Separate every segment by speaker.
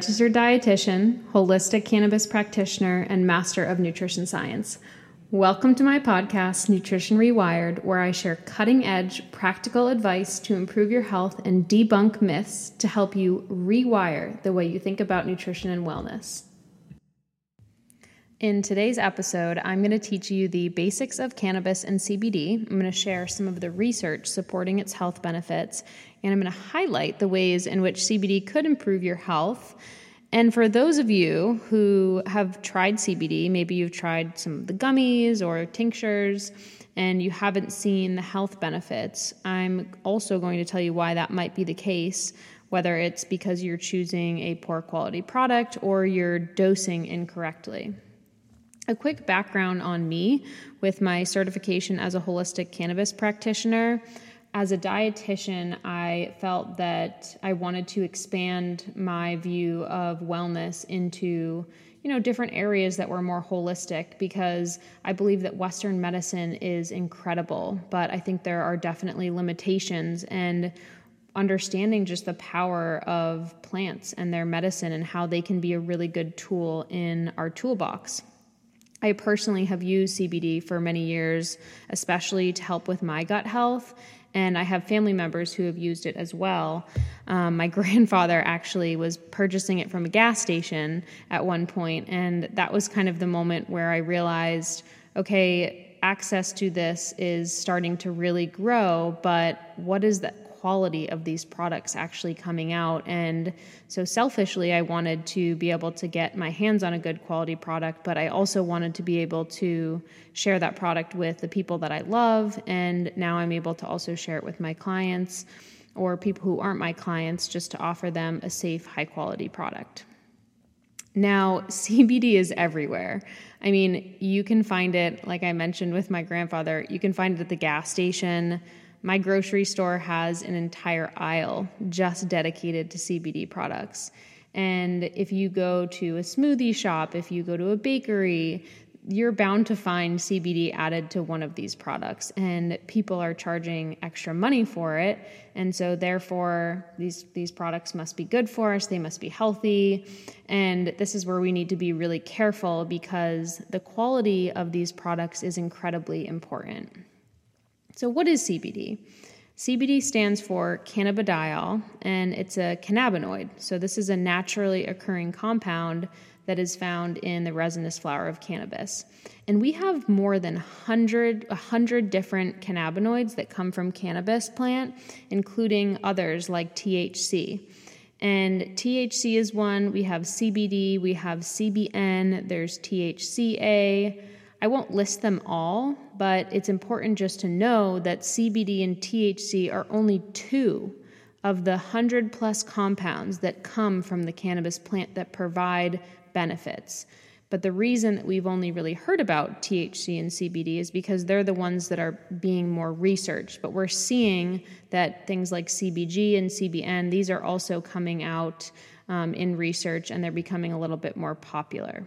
Speaker 1: registered dietitian, holistic cannabis practitioner, and master of nutrition science. Welcome to my podcast, Nutrition Rewired, where I share cutting edge, practical advice to improve your health and debunk myths to help you rewire the way you think about nutrition and wellness. In today's episode, I'm going to teach you the basics of cannabis and CBD. I'm going to share some of the research supporting its health benefits, and I'm going to highlight the ways in which CBD could improve your health. And for those of you who have tried CBD, maybe you've tried some of the gummies or tinctures, and you haven't seen the health benefits, I'm also going to tell you why that might be the case, whether it's because you're choosing a poor quality product or you're dosing incorrectly. A quick background on me with my certification as a holistic cannabis practitioner. As a dietitian, I felt that I wanted to expand my view of wellness into you know different areas that were more holistic because I believe that western medicine is incredible, but I think there are definitely limitations and understanding just the power of plants and their medicine and how they can be a really good tool in our toolbox. I personally have used CBD for many years, especially to help with my gut health. And I have family members who have used it as well. Um, my grandfather actually was purchasing it from a gas station at one point, and that was kind of the moment where I realized okay, access to this is starting to really grow, but what is that? Quality of these products actually coming out. And so, selfishly, I wanted to be able to get my hands on a good quality product, but I also wanted to be able to share that product with the people that I love. And now I'm able to also share it with my clients or people who aren't my clients just to offer them a safe, high quality product. Now, CBD is everywhere. I mean, you can find it, like I mentioned with my grandfather, you can find it at the gas station, my grocery store has an entire aisle just dedicated to CBD products. And if you go to a smoothie shop, if you go to a bakery, you're bound to find CBD added to one of these products, and people are charging extra money for it. And so, therefore, these, these products must be good for us, they must be healthy. And this is where we need to be really careful because the quality of these products is incredibly important. So, what is CBD? CBD stands for cannabidiol, and it's a cannabinoid. So, this is a naturally occurring compound that is found in the resinous flower of cannabis. And we have more than 100, 100 different cannabinoids that come from cannabis plant, including others like THC. And THC is one, we have CBD, we have CBN, there's THCA, I won't list them all, but it's important just to know that CBD and THC are only two of the 100 plus compounds that come from the cannabis plant that provide benefits. But the reason that we've only really heard about THC and CBD is because they're the ones that are being more researched. But we're seeing that things like CBG and CBN, these are also coming out um, in research and they're becoming a little bit more popular.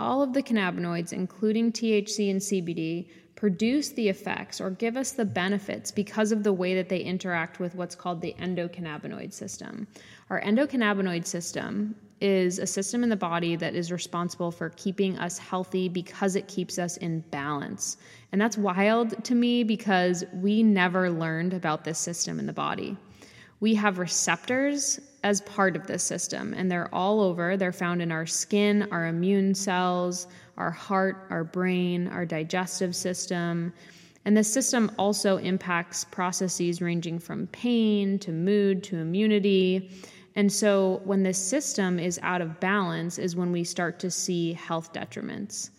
Speaker 1: All of the cannabinoids, including THC and CBD, produce the effects or give us the benefits because of the way that they interact with what's called the endocannabinoid system. Our endocannabinoid system is a system in the body that is responsible for keeping us healthy because it keeps us in balance. And that's wild to me because we never learned about this system in the body. We have receptors as part of this system, and they're all over. They're found in our skin, our immune cells, our heart, our brain, our digestive system. And this system also impacts processes ranging from pain to mood to immunity. And so, when this system is out of balance, is when we start to see health detriments.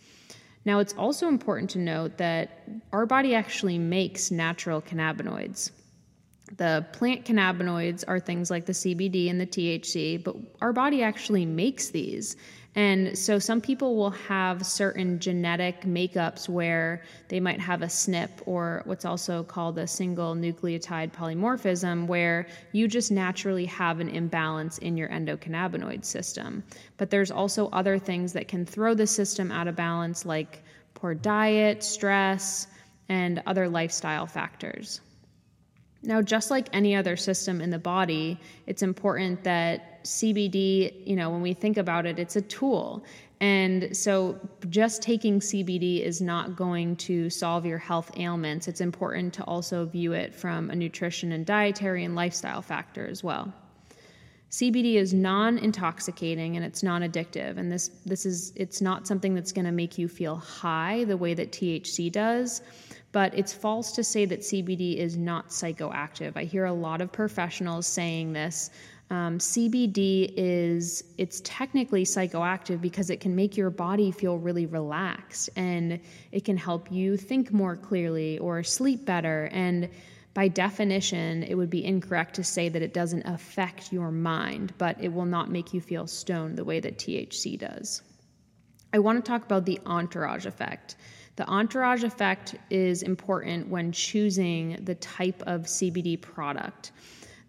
Speaker 1: Now, it's also important to note that our body actually makes natural cannabinoids. The plant cannabinoids are things like the CBD and the THC, but our body actually makes these. And so some people will have certain genetic makeups where they might have a SNP or what's also called a single nucleotide polymorphism, where you just naturally have an imbalance in your endocannabinoid system. But there's also other things that can throw the system out of balance, like poor diet, stress, and other lifestyle factors. Now, just like any other system in the body, it's important that CBD, you know, when we think about it, it's a tool. And so just taking CBD is not going to solve your health ailments. It's important to also view it from a nutrition and dietary and lifestyle factor as well. CBD is non-intoxicating and it's non-addictive and this this is it's not something that's going to make you feel high the way that THC does but it's false to say that CBD is not psychoactive. I hear a lot of professionals saying this. Um, CBD is it's technically psychoactive because it can make your body feel really relaxed and it can help you think more clearly or sleep better and by definition, it would be incorrect to say that it doesn't affect your mind, but it will not make you feel stoned the way that THC does. I want to talk about the entourage effect. The entourage effect is important when choosing the type of CBD product.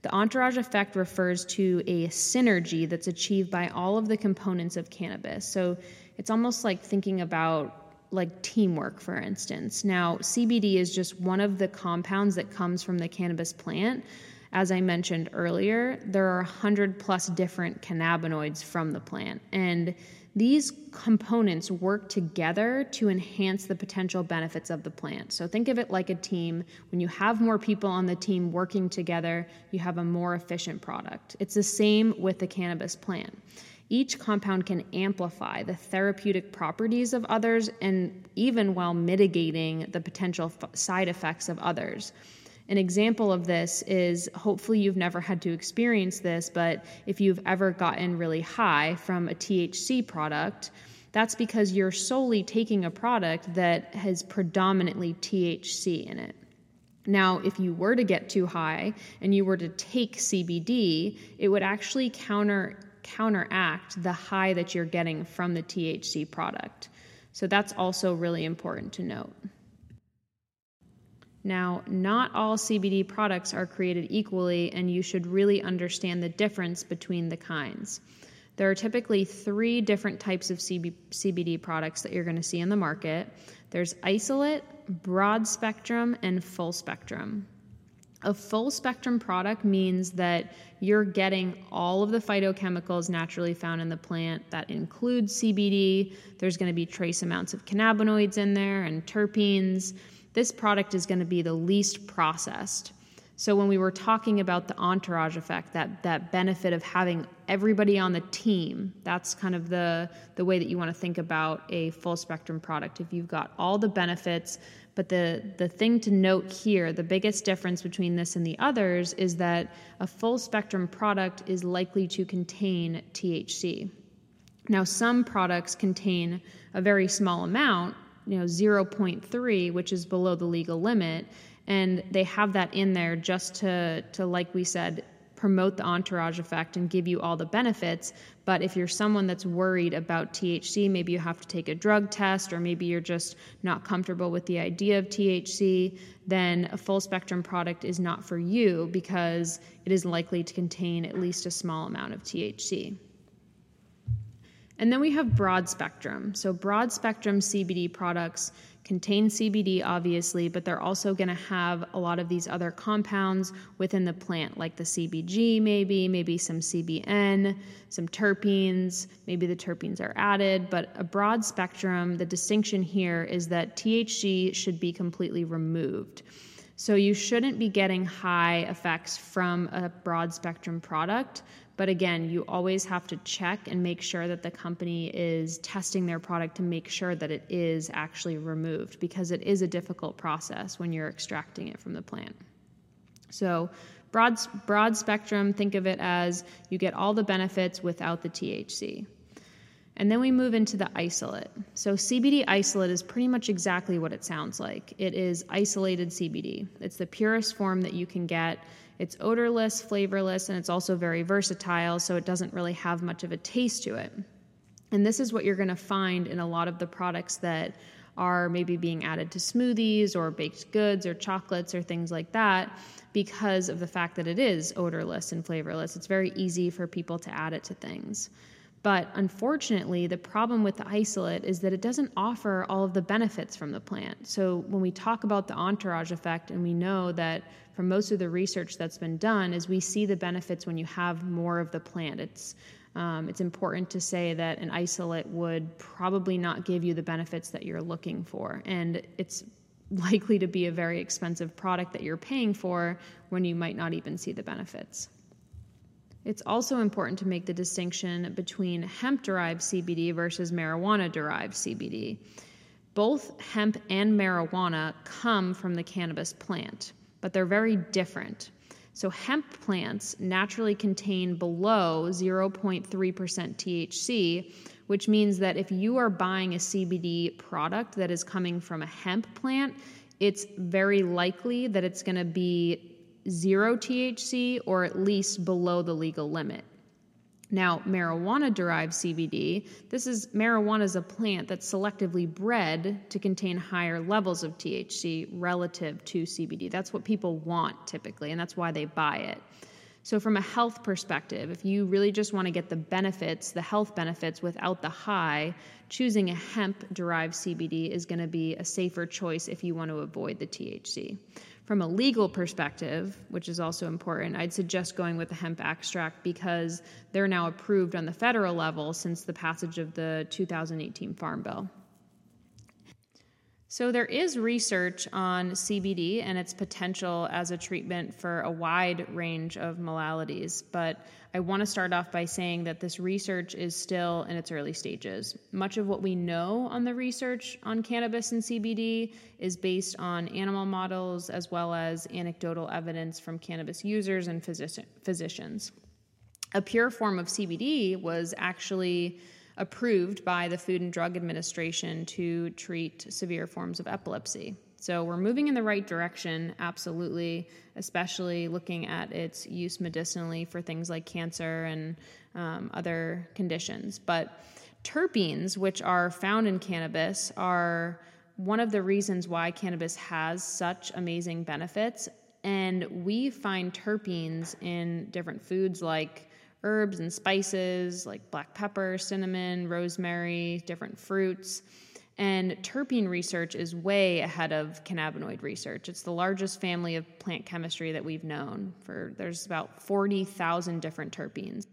Speaker 1: The entourage effect refers to a synergy that's achieved by all of the components of cannabis. So it's almost like thinking about like teamwork, for instance. Now, CBD is just one of the compounds that comes from the cannabis plant. As I mentioned earlier, there are 100 plus different cannabinoids from the plant. And these components work together to enhance the potential benefits of the plant. So think of it like a team. When you have more people on the team working together, you have a more efficient product. It's the same with the cannabis plant. Each compound can amplify the therapeutic properties of others and even while mitigating the potential f- side effects of others. An example of this is hopefully you've never had to experience this, but if you've ever gotten really high from a THC product, that's because you're solely taking a product that has predominantly THC in it. Now, if you were to get too high and you were to take CBD, it would actually counter counteract the high that you're getting from the THC product. So that's also really important to note. Now, not all CBD products are created equally, and you should really understand the difference between the kinds. There are typically three different types of CBD products that you're going to see in the market there's isolate, broad spectrum, and full spectrum. A full spectrum product means that you're getting all of the phytochemicals naturally found in the plant. That includes CBD. There's going to be trace amounts of cannabinoids in there and terpenes. This product is going to be the least processed. So when we were talking about the entourage effect, that that benefit of having everybody on the team, that's kind of the the way that you want to think about a full spectrum product. If you've got all the benefits but the, the thing to note here, the biggest difference between this and the others, is that a full spectrum product is likely to contain THC. Now, some products contain a very small amount, you know, 0.3, which is below the legal limit, and they have that in there just to, to like we said, promote the entourage effect and give you all the benefits. But if you're someone that's worried about THC, maybe you have to take a drug test, or maybe you're just not comfortable with the idea of THC, then a full spectrum product is not for you because it is likely to contain at least a small amount of THC. And then we have broad spectrum. So, broad spectrum CBD products contain CBD, obviously, but they're also going to have a lot of these other compounds within the plant, like the CBG, maybe, maybe some CBN, some terpenes. Maybe the terpenes are added, but a broad spectrum. The distinction here is that THC should be completely removed. So you shouldn't be getting high effects from a broad spectrum product. But again, you always have to check and make sure that the company is testing their product to make sure that it is actually removed because it is a difficult process when you're extracting it from the plant. So, broad, broad spectrum, think of it as you get all the benefits without the THC. And then we move into the isolate. So, CBD isolate is pretty much exactly what it sounds like. It is isolated CBD. It's the purest form that you can get. It's odorless, flavorless, and it's also very versatile, so it doesn't really have much of a taste to it. And this is what you're going to find in a lot of the products that are maybe being added to smoothies or baked goods or chocolates or things like that because of the fact that it is odorless and flavorless. It's very easy for people to add it to things. But unfortunately, the problem with the isolate is that it doesn't offer all of the benefits from the plant. So when we talk about the entourage effect, and we know that from most of the research that's been done, is we see the benefits when you have more of the plant. It's um, it's important to say that an isolate would probably not give you the benefits that you're looking for, and it's likely to be a very expensive product that you're paying for when you might not even see the benefits. It's also important to make the distinction between hemp derived CBD versus marijuana derived CBD. Both hemp and marijuana come from the cannabis plant, but they're very different. So, hemp plants naturally contain below 0.3% THC, which means that if you are buying a CBD product that is coming from a hemp plant, it's very likely that it's going to be zero THC or at least below the legal limit. Now, marijuana derived CBD, this is marijuana is a plant that's selectively bred to contain higher levels of THC relative to CBD. That's what people want typically, and that's why they buy it. So, from a health perspective, if you really just want to get the benefits, the health benefits without the high, choosing a hemp derived CBD is going to be a safer choice if you want to avoid the THC. From a legal perspective, which is also important, I'd suggest going with the hemp extract because they're now approved on the federal level since the passage of the 2018 Farm Bill. So, there is research on CBD and its potential as a treatment for a wide range of maladies, but I want to start off by saying that this research is still in its early stages. Much of what we know on the research on cannabis and CBD is based on animal models as well as anecdotal evidence from cannabis users and physicians. A pure form of CBD was actually approved by the Food and Drug Administration to treat severe forms of epilepsy. So we're moving in the right direction, absolutely, especially looking at its use medicinally for things like cancer and um, other conditions. But terpenes, which are found in cannabis, are one of the reasons why cannabis has such amazing benefits. And we find terpenes in different foods like herbs and spices like black pepper, cinnamon, rosemary, different fruits. And terpene research is way ahead of cannabinoid research. It's the largest family of plant chemistry that we've known. For there's about 40,000 different terpenes.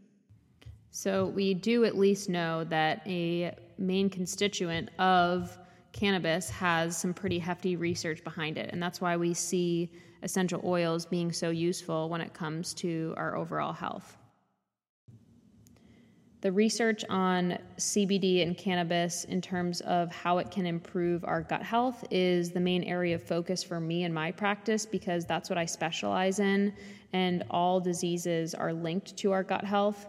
Speaker 1: So we do at least know that a main constituent of cannabis has some pretty hefty research behind it, and that's why we see essential oils being so useful when it comes to our overall health. The research on CBD and cannabis in terms of how it can improve our gut health is the main area of focus for me in my practice because that's what I specialize in, and all diseases are linked to our gut health.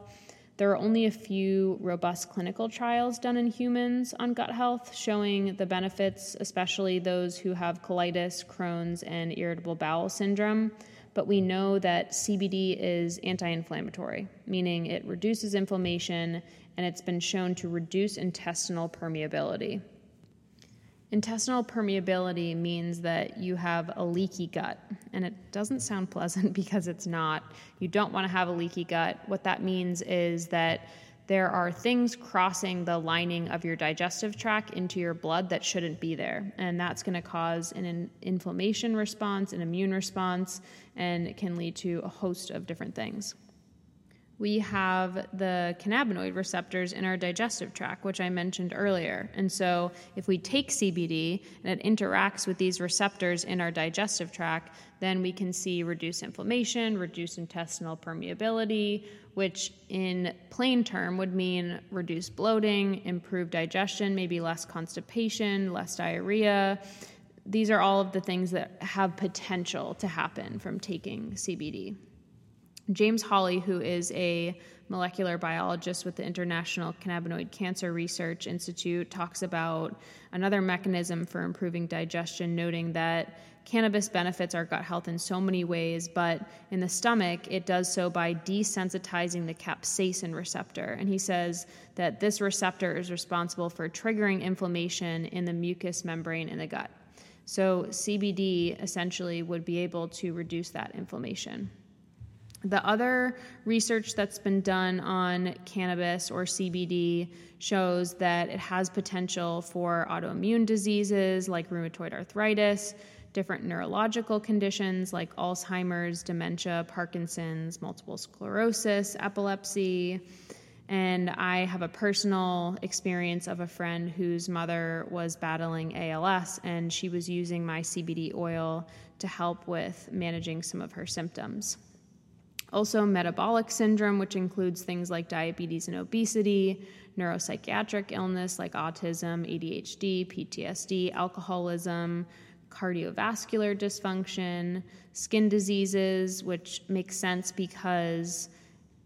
Speaker 1: There are only a few robust clinical trials done in humans on gut health showing the benefits, especially those who have colitis, Crohn's, and irritable bowel syndrome but we know that CBD is anti inflammatory, meaning it reduces inflammation and it's been shown to reduce intestinal permeability. Intestinal permeability means that you have a leaky gut, and it doesn't sound pleasant because it's not. You don't want to have a leaky gut. What that means is that there are things crossing the lining of your digestive tract into your blood that shouldn't be there. And that's going to cause an inflammation response, an immune response, and it can lead to a host of different things we have the cannabinoid receptors in our digestive tract, which I mentioned earlier. And so, if we take CBD and it interacts with these receptors in our digestive tract, then we can see reduced inflammation, reduced intestinal permeability, which in plain term would mean reduced bloating, improved digestion, maybe less constipation, less diarrhea. These are all of the things that have potential to happen from taking CBD. James Hawley, who is a molecular biologist with the International Cannabinoid Cancer Research Institute, talks about another mechanism for improving digestion, noting that cannabis benefits our gut health in so many ways, but in the stomach, it does so by desensitizing the capsaicin receptor. And he says that this receptor is responsible for triggering inflammation in the mucous membrane in the gut. So, CBD essentially would be able to reduce that inflammation. The other research that's been done on cannabis or CBD shows that it has potential for autoimmune diseases like rheumatoid arthritis, different neurological conditions like Alzheimer's, dementia, Parkinson's, multiple sclerosis, epilepsy. And I have a personal experience of a friend whose mother was battling ALS, and she was using my CBD oil to help with managing some of her symptoms. Also, metabolic syndrome, which includes things like diabetes and obesity, neuropsychiatric illness like autism, ADHD, PTSD, alcoholism, cardiovascular dysfunction, skin diseases, which makes sense because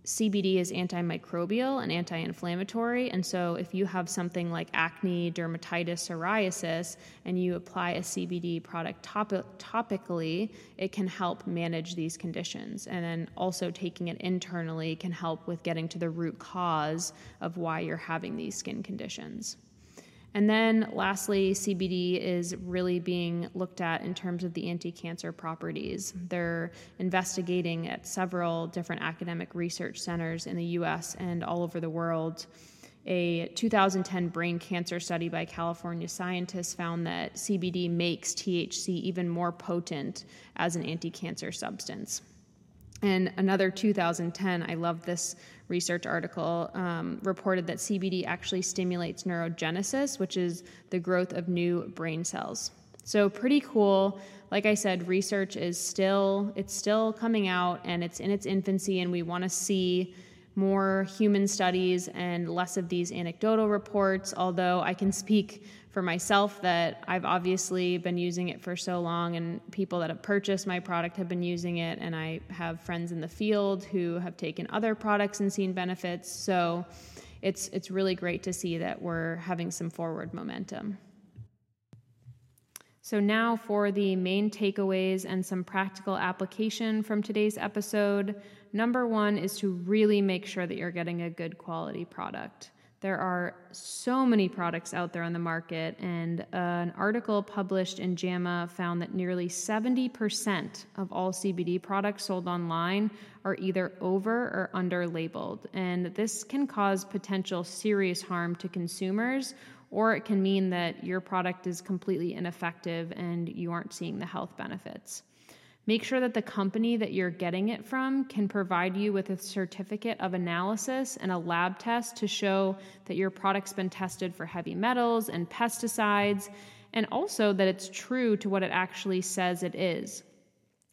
Speaker 1: CBD is antimicrobial and anti inflammatory. And so, if you have something like acne, dermatitis, psoriasis, and you apply a CBD product top- topically, it can help manage these conditions. And then also, taking it internally can help with getting to the root cause of why you're having these skin conditions. And then lastly, CBD is really being looked at in terms of the anti cancer properties. They're investigating at several different academic research centers in the US and all over the world. A 2010 brain cancer study by California scientists found that CBD makes THC even more potent as an anti cancer substance. And another 2010, I love this research article, um, reported that CBD actually stimulates neurogenesis, which is the growth of new brain cells. So pretty cool. Like I said, research is still it's still coming out and it's in its infancy, and we want to see more human studies and less of these anecdotal reports. Although I can speak for myself that I've obviously been using it for so long, and people that have purchased my product have been using it, and I have friends in the field who have taken other products and seen benefits. So it's it's really great to see that we're having some forward momentum. So, now for the main takeaways and some practical application from today's episode. Number one is to really make sure that you're getting a good quality product. There are so many products out there on the market, and uh, an article published in JAMA found that nearly 70% of all CBD products sold online are either over or under labeled. And this can cause potential serious harm to consumers, or it can mean that your product is completely ineffective and you aren't seeing the health benefits. Make sure that the company that you're getting it from can provide you with a certificate of analysis and a lab test to show that your product's been tested for heavy metals and pesticides, and also that it's true to what it actually says it is.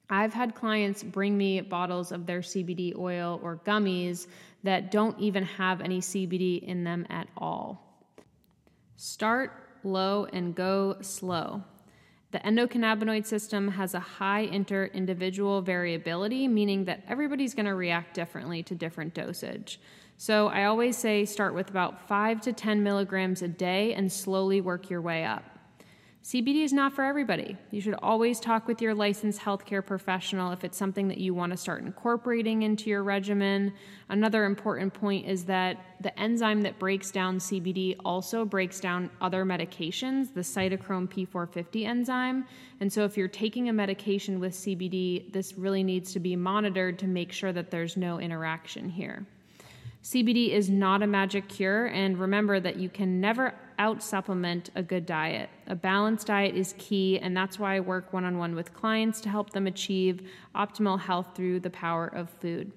Speaker 1: I've had clients bring me bottles of their CBD oil or gummies that don't even have any CBD in them at all. Start low and go slow. The endocannabinoid system has a high inter individual variability, meaning that everybody's going to react differently to different dosage. So I always say start with about 5 to 10 milligrams a day and slowly work your way up. CBD is not for everybody. You should always talk with your licensed healthcare professional if it's something that you want to start incorporating into your regimen. Another important point is that the enzyme that breaks down CBD also breaks down other medications, the cytochrome P450 enzyme. And so if you're taking a medication with CBD, this really needs to be monitored to make sure that there's no interaction here. CBD is not a magic cure, and remember that you can never out supplement a good diet. A balanced diet is key, and that's why I work one on one with clients to help them achieve optimal health through the power of food.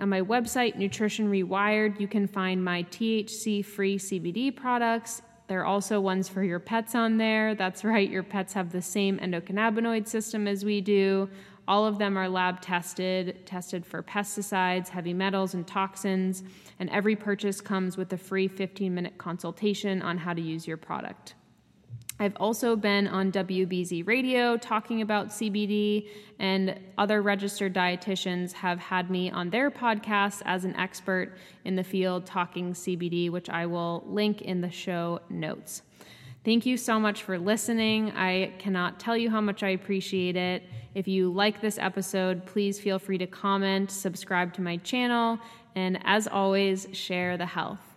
Speaker 1: On my website, Nutrition Rewired, you can find my THC free CBD products. There are also ones for your pets on there. That's right, your pets have the same endocannabinoid system as we do. All of them are lab tested, tested for pesticides, heavy metals, and toxins, and every purchase comes with a free 15 minute consultation on how to use your product. I've also been on WBZ radio talking about CBD, and other registered dietitians have had me on their podcasts as an expert in the field talking CBD, which I will link in the show notes. Thank you so much for listening. I cannot tell you how much I appreciate it. If you like this episode, please feel free to comment, subscribe to my channel, and as always, share the health.